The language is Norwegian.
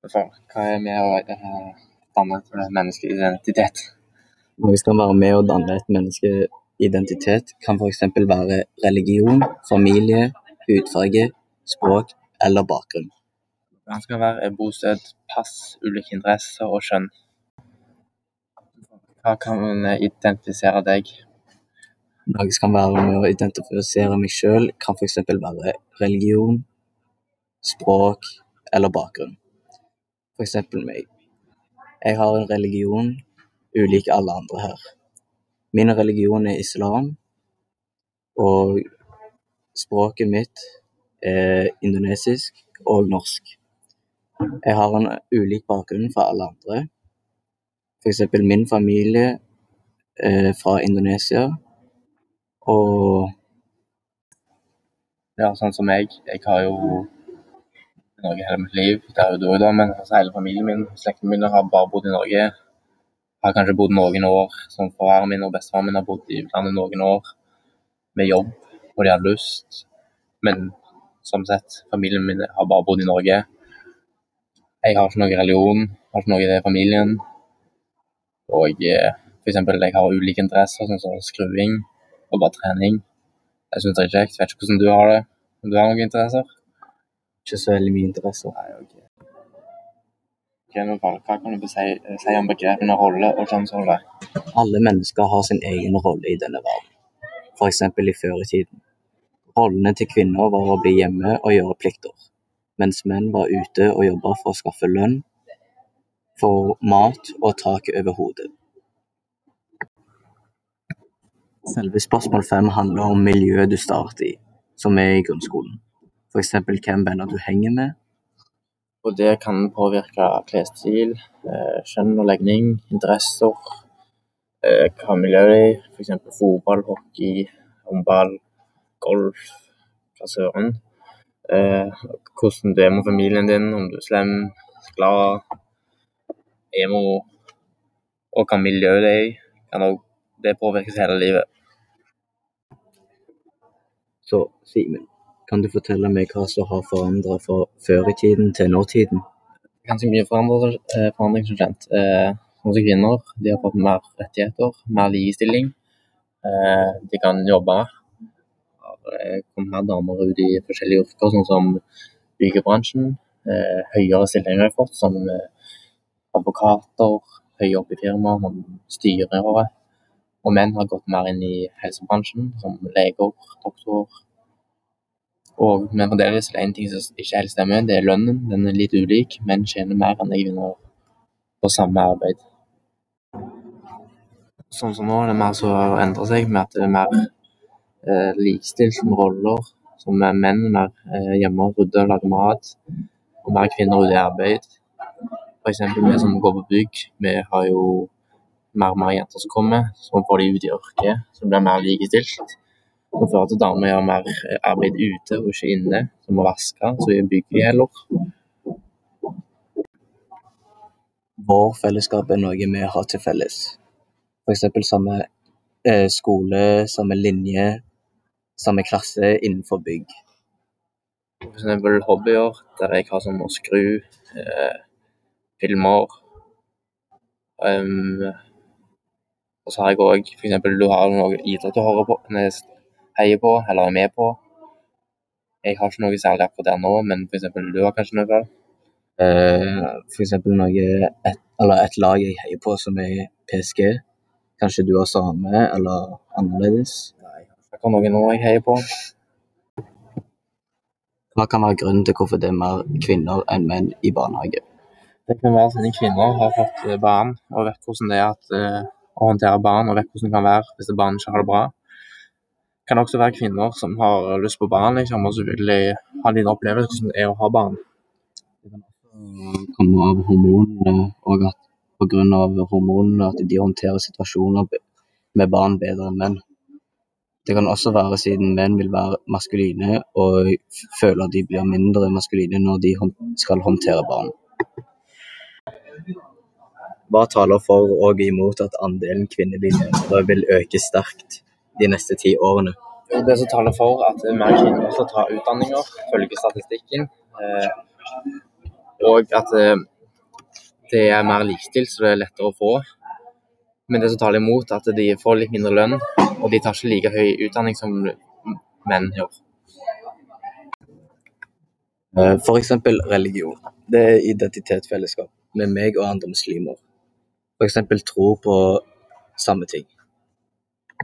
For hva er med å eh, danne et menneskeidentitet? Når vi skal være med å danne et menneskeidentitet, kan f.eks. være religion, familie, hudfarge, språk eller bakgrunn. Han skal være bosted, pass, ulike interesser og kjønn. Hva kan identifisere deg? Noe som kan være med å identifisere meg sjøl, kan f.eks. være religion, språk eller bakgrunn. Eksempel meg. Jeg har en religion ulik alle andre her. Min religion er islam, og språket mitt er indonesisk og norsk. Jeg har en ulik bakgrunn fra alle andre. Eksempel min familie er fra Indonesia, og Ja, sånn som meg. Jeg har jo i Norge hele mitt liv. Det har du da, men altså, hele familien min, slekten min, har bare bodd i Norge. Har kanskje bodd noen år. Som faren min og bestefaren min har bodd i utlandet noen år med jobb, og de hadde lyst. Men som sett, familien min har bare bodd i Norge. Jeg har ikke noe religion, har ikke noe i familien. Og f.eks. for eksempel, jeg har ulike interesser, sånn som skruing og bare trening. Jeg syns det er kjekt. Vet ikke hvordan du har det. Om du har noen interesser? Ikke så veldig mye interesse. Nei, ok. Ok, nå Hva kan du si, si om begrepene rolle og kjønnsrolle? Alle mennesker har sin egen rolle i denne verden, f.eks. i før i tiden. Rollene til kvinner var å bli hjemme og gjøre plikter, mens menn var ute og jobba for å skaffe lønn, få mat og tak over hodet. Selve spørsmål fem handler om miljøet du starter i, som er i grunnskolen. F.eks. hvem venner du henger med. Og det kan påvirke klesstil, eh, kjønn og legning, interesser, eh, hva miljøet er i, f.eks. fotball, hockey, håndball, golf, hva søren. Eh, hvordan du er med familien din, om du er slem, glad, emo, og hva miljøet det er i. Det påvirkes hele livet. Så Simen, kan du fortelle meg hva som har forandra fra før i tiden til nåtiden? Ganske mye forandring, forandring som kjent. Eh, sånn som kvinner, de har fått mer rettigheter, mer likestilling. Eh, de kan jobbe. Det har kommet mer damer ut i forskjellige yrker, sånn som byggebransjen. Eh, høyere stillinger har fått, som advokater, høye opp i firmaer, styrere. Og menn har gått mer inn i helsebransjen, som leger, doktorer. Og, men fremdeles er det én ting som ikke helt stemmer, det er lønnen. Den er litt ulik. Menn tjener mer enn jeg kvinner på samme arbeid. Sånn som nå er det mer som endrer seg, med at det er mer eh, likestilt med roller. Som er menn mer eh, hjemme og rydder og lager mat, og mer kvinner ute i arbeid. F.eks. vi som går på bygg, vi har jo mer og mer jenter som kommer, som får de ut i yrket, som blir mer likestilt. Som for at damer gjør mer arbeid ute og ikke inne, som å vaske, så i bygget heller. Vår fellesskap er noe vi har til felles. F.eks. samme eh, skole, samme linje, samme klasse innenfor bygg. F.eks. hobbyer, der jeg har sånn å skru, eh, filmer um, Og så har jeg òg f.eks. du har noe idrett du hører på, heier på eller er med på. Jeg har ikke noe særlig akkurat der nå, men f.eks. du har kanskje noe? Uh, F.eks. noe et, eller et lag jeg heier på som er PSG. Kanskje du har samme, eller annerledes? Nei, jeg har noe nå jeg heier på. Hva kan være grunnen til hvorfor det er mer kvinner enn menn i barnehage? Det kan være siden kvinner har fått barn og vet hvordan det er at, uh, å håndtere barn, og vet hvordan det kan være hvis barn ikke har det bra kan også være kvinner som har lyst på barn, liksom, og så vil de ha din opplevelse hvordan det er å ha barn. Det kan også komme av hormonene, og at pga. hormonene at de håndterer situasjoner med barn bedre enn menn. Det kan også være siden menn vil være maskuline og føler at de blir mindre maskuline når de skal håndtere barn. Hva taler for og imot at andelen kvinnelige ledere vil øke sterkt de neste ti årene? Det som taler for at mer kvinner skal ta utdanninger, følger statistikken. Eh, og at eh, det er mer likestilt, så det er lettere å få. Men det som taler imot, at de får litt mindre lønn, og de tar ikke like høy utdanning som menn gjør. F.eks. For eksempel religion. Det er identitetsfellesskap med meg og andre muslimer. For eksempel tro på samme ting.